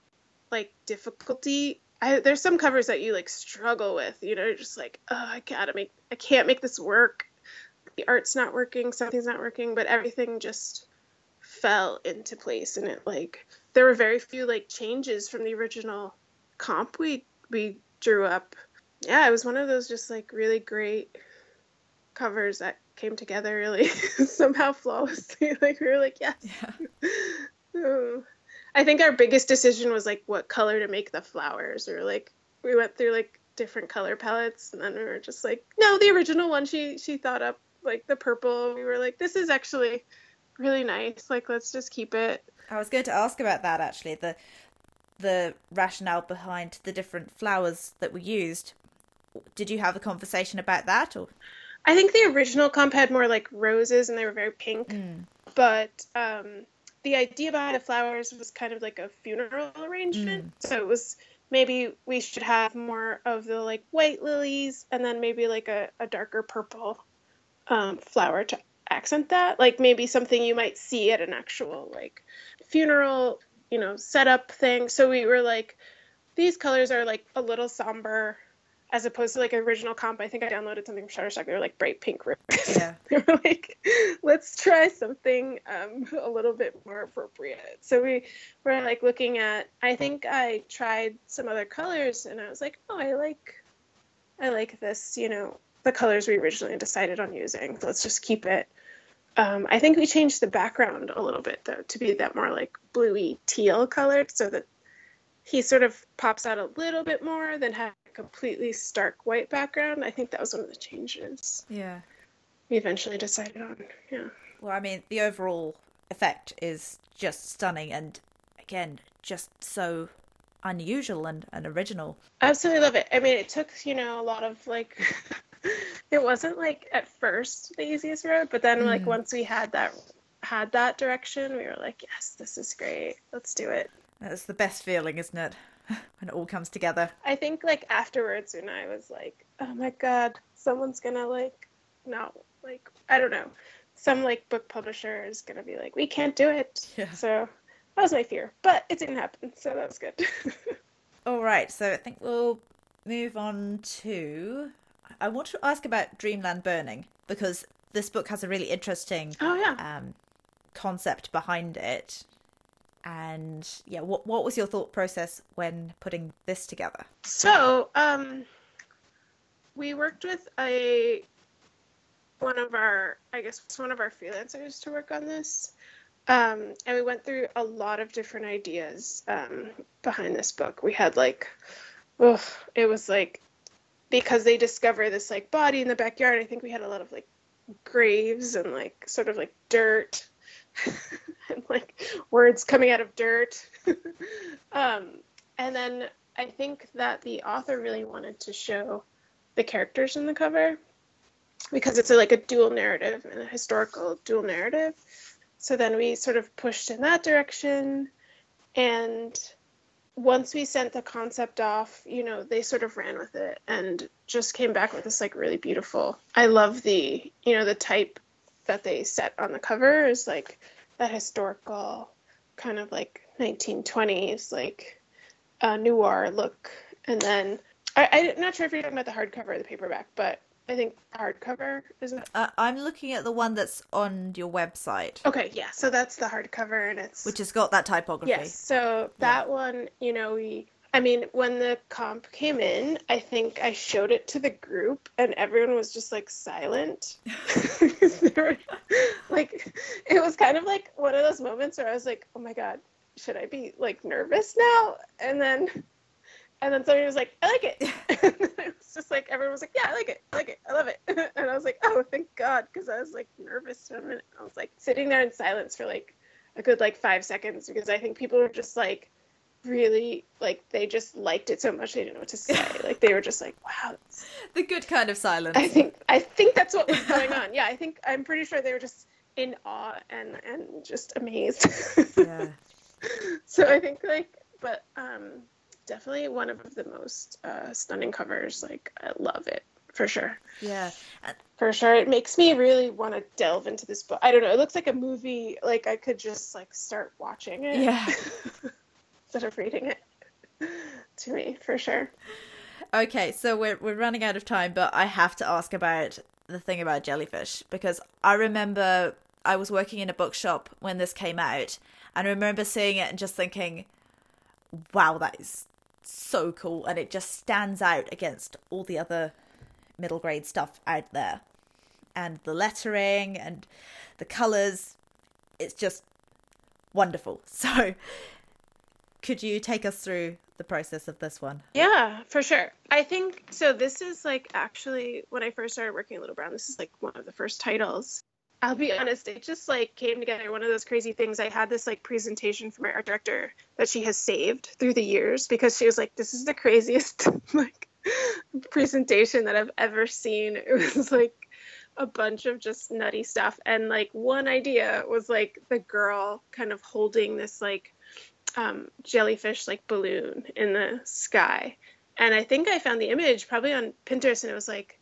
like difficulty. I, there's some covers that you like struggle with, you know, you're just like, oh, I gotta make, I can't make this work. The art's not working, something's not working, but everything just fell into place, and it like there were very few like changes from the original comp we we drew up. Yeah, it was one of those just like really great covers that came together really somehow flawlessly. like we were like, yes. Yeah. oh. I think our biggest decision was like what color to make the flowers, or like we went through like different color palettes, and then we were just like, no, the original one she she thought up like the purple. We were like, this is actually really nice. Like let's just keep it. I was going to ask about that actually. The the rationale behind the different flowers that were used. Did you have a conversation about that or? I think the original comp had more like roses and they were very pink. Mm. But um, the idea behind the flowers was kind of like a funeral arrangement. Mm. So it was maybe we should have more of the like white lilies and then maybe like a, a darker purple um, flower to accent that. Like maybe something you might see at an actual like funeral, you know, setup thing. So we were like, these colors are like a little somber as opposed to like original comp. I think I downloaded something from Shutterstock. They were like bright pink rivers. Yeah. they were like, let's try something um, a little bit more appropriate. So we were like looking at. I think I tried some other colors, and I was like, oh, I like, I like this. You know, the colors we originally decided on using. Let's just keep it. Um, I think we changed the background a little bit though to be that more like bluey teal colored, so that he sort of pops out a little bit more than have a completely stark white background. I think that was one of the changes. Yeah. We eventually decided on. Yeah. Well, I mean, the overall effect is just stunning and again, just so unusual and, and original. Absolutely love it. I mean, it took, you know, a lot of like it wasn't like at first the easiest road, but then mm. like once we had that had that direction, we were like, yes, this is great. Let's do it. That's the best feeling, isn't it? when it all comes together. I think like afterwards when I was like, oh my god, someone's gonna like, no, like I don't know, some like book publisher is gonna be like, we can't do it. Yeah. So that was my fear, but it didn't happen, so that was good. all right, so I think we'll move on to. I want to ask about Dreamland Burning because this book has a really interesting oh yeah. um, concept behind it. And yeah what what was your thought process when putting this together? So um we worked with a one of our i guess one of our freelancers to work on this. Um, and we went through a lot of different ideas um, behind this book. We had like oh it was like because they discover this like body in the backyard i think we had a lot of like graves and like sort of like dirt and like words coming out of dirt. um, and then I think that the author really wanted to show the characters in the cover because it's a, like a dual narrative and a historical dual narrative. So then we sort of pushed in that direction. And once we sent the concept off, you know, they sort of ran with it and just came back with this like really beautiful. I love the, you know, the type that they set on the cover is like that historical kind of like 1920s like uh, noir look and then I, i'm not sure if you're talking about the hardcover or the paperback but I think hardcover is it? Uh, I'm looking at the one that's on your website. Okay, yeah. So that's the hardcover, and it's which has got that typography. Yes. So that yeah. one, you know, we I mean, when the comp came in, I think I showed it to the group and everyone was just like silent. were, like it was kind of like one of those moments where I was like, "Oh my god, should I be like nervous now?" And then And then somebody was like, I like it. it was just like, everyone was like, yeah, I like it. I like it. I love it. and I was like, oh, thank God. Because I was like nervous for a minute. I was like sitting there in silence for like a good like five seconds because I think people were just like, really like they just liked it so much they didn't know what to say. like they were just like, "Wow." The good kind of silence. I think I think that's what was going on. Yeah, I think I'm pretty sure they were just in awe and and just amazed. yeah. so I think like but um definitely one of the most uh stunning covers. Like I love it for sure. Yeah. For sure. It makes me really want to delve into this book. I don't know. It looks like a movie. Like I could just like start watching it. Yeah. instead of reading it to me for sure. Okay, so we're we're running out of time, but I have to ask about the thing about jellyfish because I remember I was working in a bookshop when this came out, and I remember seeing it and just thinking, "Wow, that is so cool!" And it just stands out against all the other middle grade stuff out there, and the lettering and the colors. It's just wonderful. So could you take us through the process of this one? Yeah, for sure. I think so. This is like actually when I first started working at Little Brown, this is like one of the first titles. I'll be honest, it just like came together. One of those crazy things. I had this like presentation from my art director that she has saved through the years because she was like, "This is the craziest like presentation that I've ever seen." It was like a bunch of just nutty stuff, and like one idea was like the girl kind of holding this like um, jellyfish like balloon in the sky. And I think I found the image probably on Pinterest, and it was like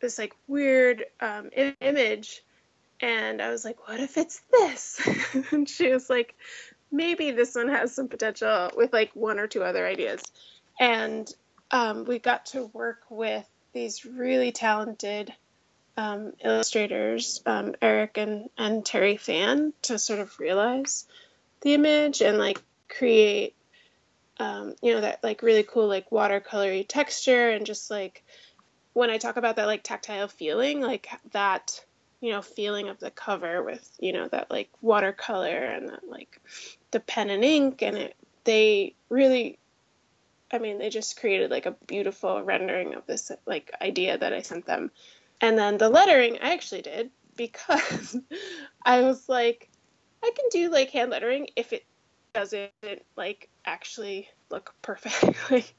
this like weird um, image. And I was like, what if it's this? and she was like, maybe this one has some potential with like one or two other ideas. And um, we got to work with these really talented um, illustrators, um, Eric and, and Terry Fan, to sort of realize the image and like create um, you know that like really cool like watercolory texture and just like when I talk about that like tactile feeling like that you know feeling of the cover with you know that like watercolor and that, like the pen and ink and it they really I mean they just created like a beautiful rendering of this like idea that I sent them and then the lettering I actually did because I was like I can do like hand lettering if it doesn't like actually look perfect. like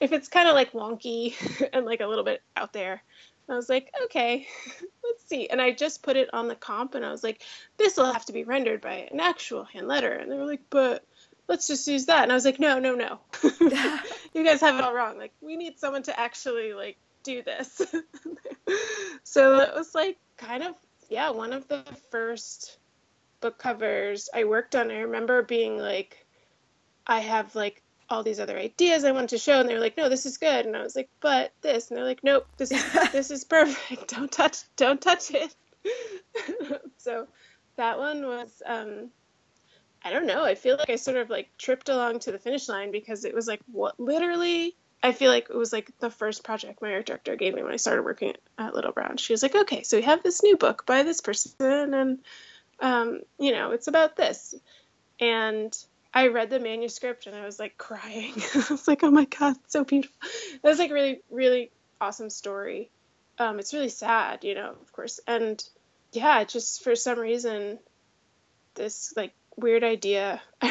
if it's kind of like wonky and like a little bit out there. I was like, okay, let's see. And I just put it on the comp and I was like, this will have to be rendered by an actual hand letter. And they were like, but let's just use that. And I was like, no, no, no. you guys have it all wrong. Like we need someone to actually like do this. so it was like kind of yeah, one of the first book covers I worked on, I remember being like, I have like all these other ideas I wanted to show, and they were like, no, this is good, and I was like, but this, and they're like, nope, this is this is perfect. Don't touch, don't touch it. so that one was, um, I don't know. I feel like I sort of like tripped along to the finish line because it was like what literally. I feel like it was like the first project my art director gave me when I started working at Little Brown. She was like, "Okay, so we have this new book by this person, and um, you know, it's about this. And I read the manuscript and I was like crying. I was like, oh my God, so beautiful. That was like really, really awesome story. Um, it's really sad, you know, of course. And yeah, just for some reason, this like weird idea.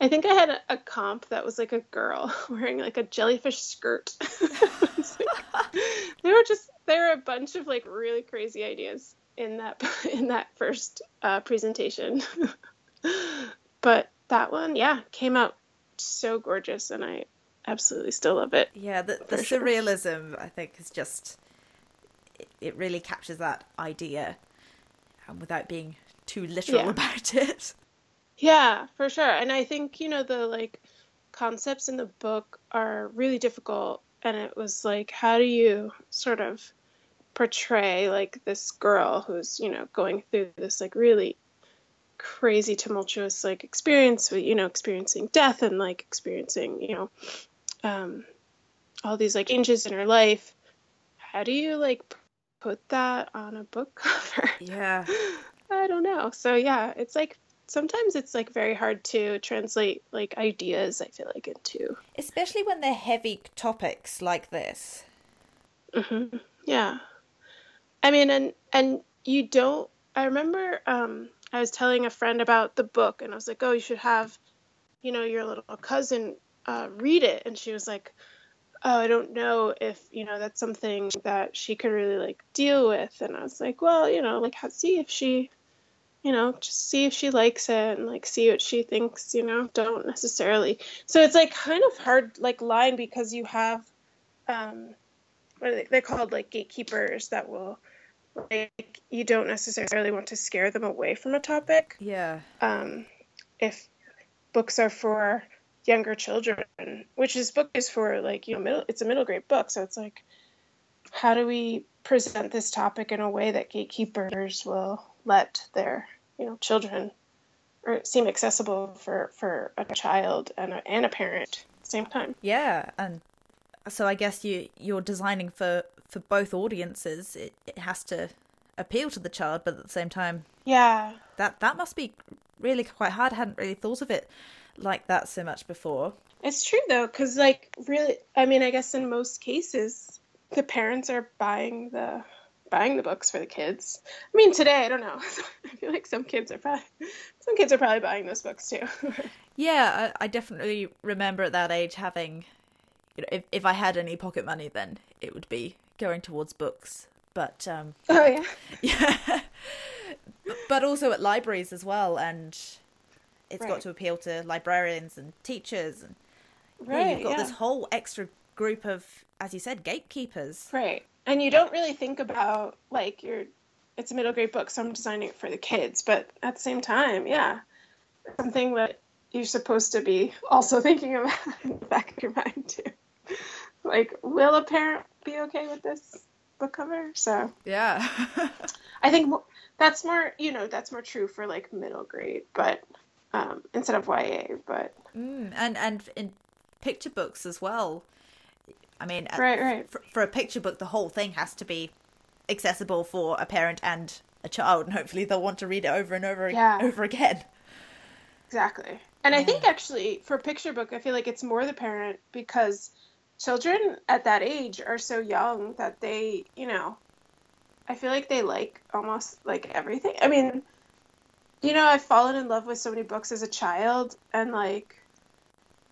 I think I had a, a, comp that was like a girl wearing like a jellyfish skirt. like, there were just there were a bunch of like really crazy ideas in that in that first uh, presentation. but that one, yeah, came out so gorgeous, and I absolutely still love it. Yeah, the, the surrealism sure. I think is just it, it, really captures that idea, um, without being too literal yeah. about it. Yeah, for sure, and I think you know the like concepts in the book are really difficult, and it was like, how do you sort of portray like this girl who's you know going through this like really crazy tumultuous like experience with you know experiencing death and like experiencing you know um all these like changes in her life. How do you like put that on a book cover? Yeah. I don't know. So yeah it's like sometimes it's like very hard to translate like ideas i feel like into especially when they're heavy topics like this. Mm-hmm. yeah. I mean and and you don't i remember um i was telling a friend about the book and i was like oh you should have you know your little cousin uh, read it and she was like oh i don't know if you know that's something that she could really like deal with and i was like well you know like see if she you know, just see if she likes it and like see what she thinks, you know, don't necessarily. So it's like kind of hard like line because you have um what are they they're called like gatekeepers that will like you don't necessarily want to scare them away from a topic. Yeah. Um if books are for younger children, which this book is for like, you know, middle it's a middle grade book, so it's like how do we present this topic in a way that gatekeepers will let their you know children or seem accessible for for a child and a, and a parent at the same time yeah and so i guess you you're designing for for both audiences it, it has to appeal to the child but at the same time yeah that that must be really quite hard i hadn't really thought of it like that so much before it's true though because like really i mean i guess in most cases the parents are buying the buying the books for the kids. I mean, today I don't know. I feel like some kids are probably some kids are probably buying those books too. yeah, I, I, definitely remember at that age having, you know, if if I had any pocket money, then it would be going towards books. But um, oh yeah, yeah, but also at libraries as well, and it's right. got to appeal to librarians and teachers, and right, yeah, you've got yeah. this whole extra group of, as you said, gatekeepers. Right and you don't really think about like you're it's a middle grade book so i'm designing it for the kids but at the same time yeah something that you're supposed to be also thinking about in the back of your mind too like will a parent be okay with this book cover so yeah i think that's more you know that's more true for like middle grade but um, instead of ya but mm, and and in picture books as well I mean, right, right. For, for, a picture book, the whole thing has to be accessible for a parent and a child, and hopefully they'll want to read it over and over yeah. over again. Exactly, and yeah. I think actually for a picture book, I feel like it's more the parent because children at that age are so young that they, you know, I feel like they like almost like everything. I mean, you know, I've fallen in love with so many books as a child, and like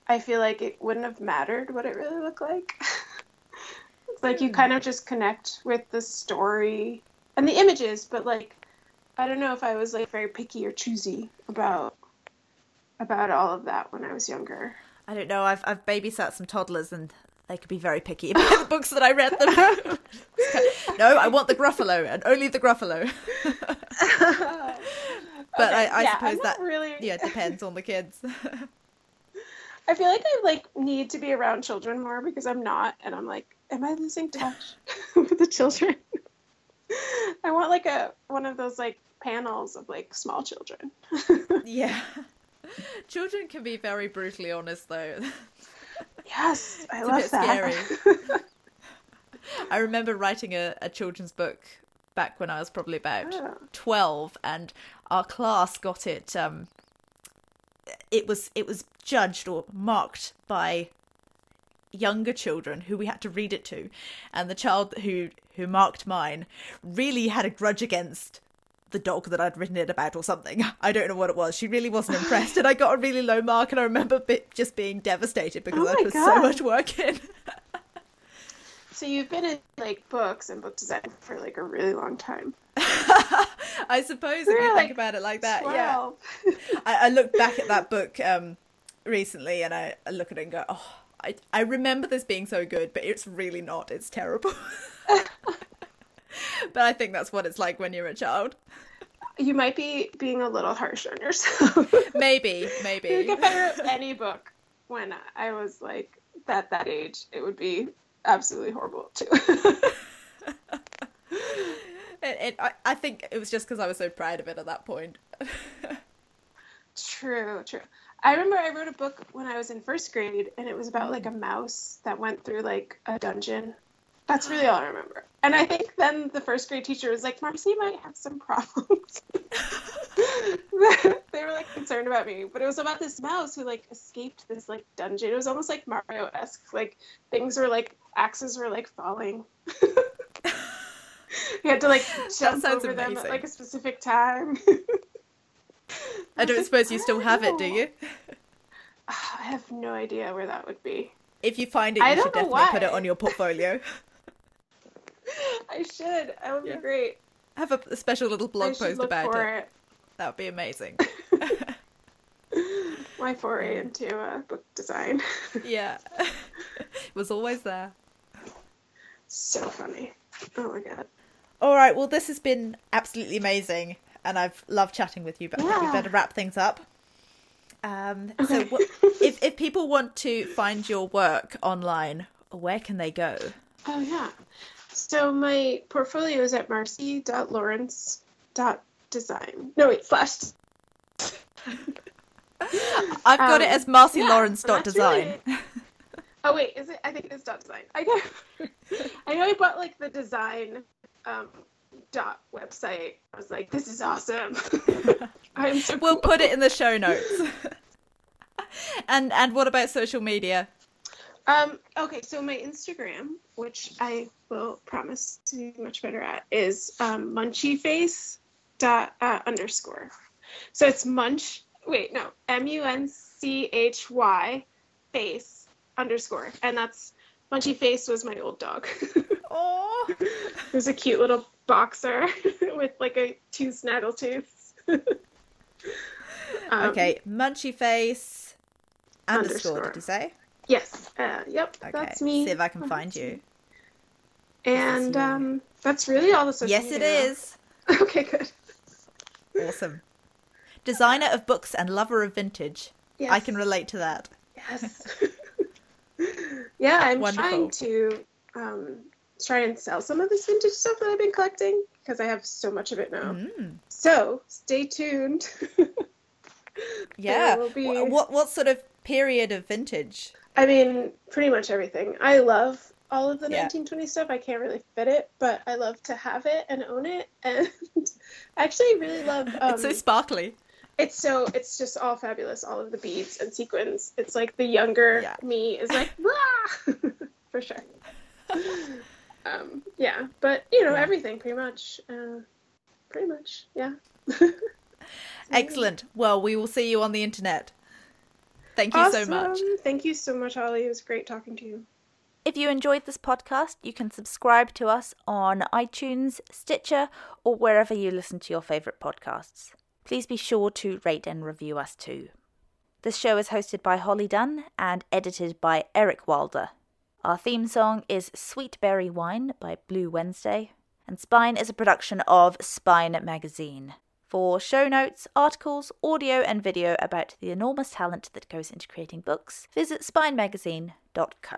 I feel like it wouldn't have mattered what it really looked like. it's like you hmm. kind of just connect with the story and the images, but like I don't know if I was like very picky or choosy about about all of that when I was younger. I don't know. I've I've babysat some toddlers and they could be very picky about the books that I read them. no, I want the Gruffalo and only the Gruffalo. but okay, I, I yeah, suppose that really... yeah depends on the kids. I feel like I like need to be around children more because I'm not, and I'm like, am I losing touch with the children? I want like a one of those like panels of like small children. yeah, children can be very brutally honest though. Yes, I love that. Scary. I remember writing a, a children's book back when I was probably about oh. 12 and our class got it um it was it was judged or marked by younger children who we had to read it to and the child who who marked mine really had a grudge against the dog that I'd written it about or something. I don't know what it was. She really wasn't impressed, and I got a really low mark. And I remember just being devastated because oh I put God. so much work in. so you've been in like books and book design for like a really long time. I suppose if you like think about it like that, 12. yeah. I, I look back at that book um, recently and I, I look at it and go, oh, I, I remember this being so good, but it's really not. It's terrible. but I think that's what it's like when you're a child. You might be being a little harsh on yourself. maybe, maybe. if I wrote any book when I was like at that age, it would be absolutely horrible too. it, it, I, I think it was just because I was so proud of it at that point. true, true. I remember I wrote a book when I was in first grade, and it was about like a mouse that went through like a dungeon, That's really all I remember. And I think then the first grade teacher was like, Marcie might have some problems. they were like concerned about me. But it was about this mouse who like escaped this like dungeon. It was almost like Mario esque. Like things were like axes were like falling. you had to like jump over amazing. them at like a specific time. I don't suppose you still have it, do you? I have no idea where that would be. If you find it, you should definitely why. put it on your portfolio. I should. That would yeah. be great. Have a, a special little blog post about it. it. That would be amazing. My foray into uh, book design. yeah. it was always there. So funny. Oh my god. All right. Well, this has been absolutely amazing, and I've loved chatting with you. But yeah. we better wrap things up. Um, okay. So, if if people want to find your work online, where can they go? Oh yeah. So my portfolio is at marcie.lawrence.design. No wait, slash. I've got um, it as marcielawrence.design. Really... Oh wait, is it? I think it is dot design. I know. I know I bought like the design um, dot website. I was like, this is awesome. I'm so we'll cool. put it in the show notes. and and what about social media? Um, okay, so my Instagram, which I will promise to be much better at, is um, munchyface dot uh, underscore. So it's munch. Wait, no, M U N C H Y face underscore, and that's Munchy Face was my old dog. Oh, it was a cute little boxer with like a two snaggletooths. um, okay, Munchy Face underscore, underscore. Did you say? Yes. Uh, yep. Okay. That's me. See if I can find you. And um, that's really all the social Yes, it is. okay, good. Awesome. Designer of books and lover of vintage. Yes. I can relate to that. Yes. yeah, I'm Wonderful. trying to um, try and sell some of this vintage stuff that I've been collecting because I have so much of it now. Mm. So stay tuned. yeah. Be... What what sort of period of vintage? I mean, pretty much everything. I love all of the yeah. 1920 stuff. I can't really fit it, but I love to have it and own it. And I actually really love. Um, it's so sparkly. It's so it's just all fabulous. All of the beads and sequins. It's like the younger yeah. me is like, for sure. um, yeah, but you know yeah. everything pretty much. Uh, pretty much, yeah. Excellent. Well, we will see you on the internet. Thank you awesome. so much. Thank you so much, Holly. It was great talking to you. If you enjoyed this podcast, you can subscribe to us on iTunes, Stitcher, or wherever you listen to your favourite podcasts. Please be sure to rate and review us too. This show is hosted by Holly Dunn and edited by Eric Wilder. Our theme song is Sweet Berry Wine by Blue Wednesday, and Spine is a production of Spine Magazine. For show notes, articles, audio, and video about the enormous talent that goes into creating books, visit spinemagazine.co.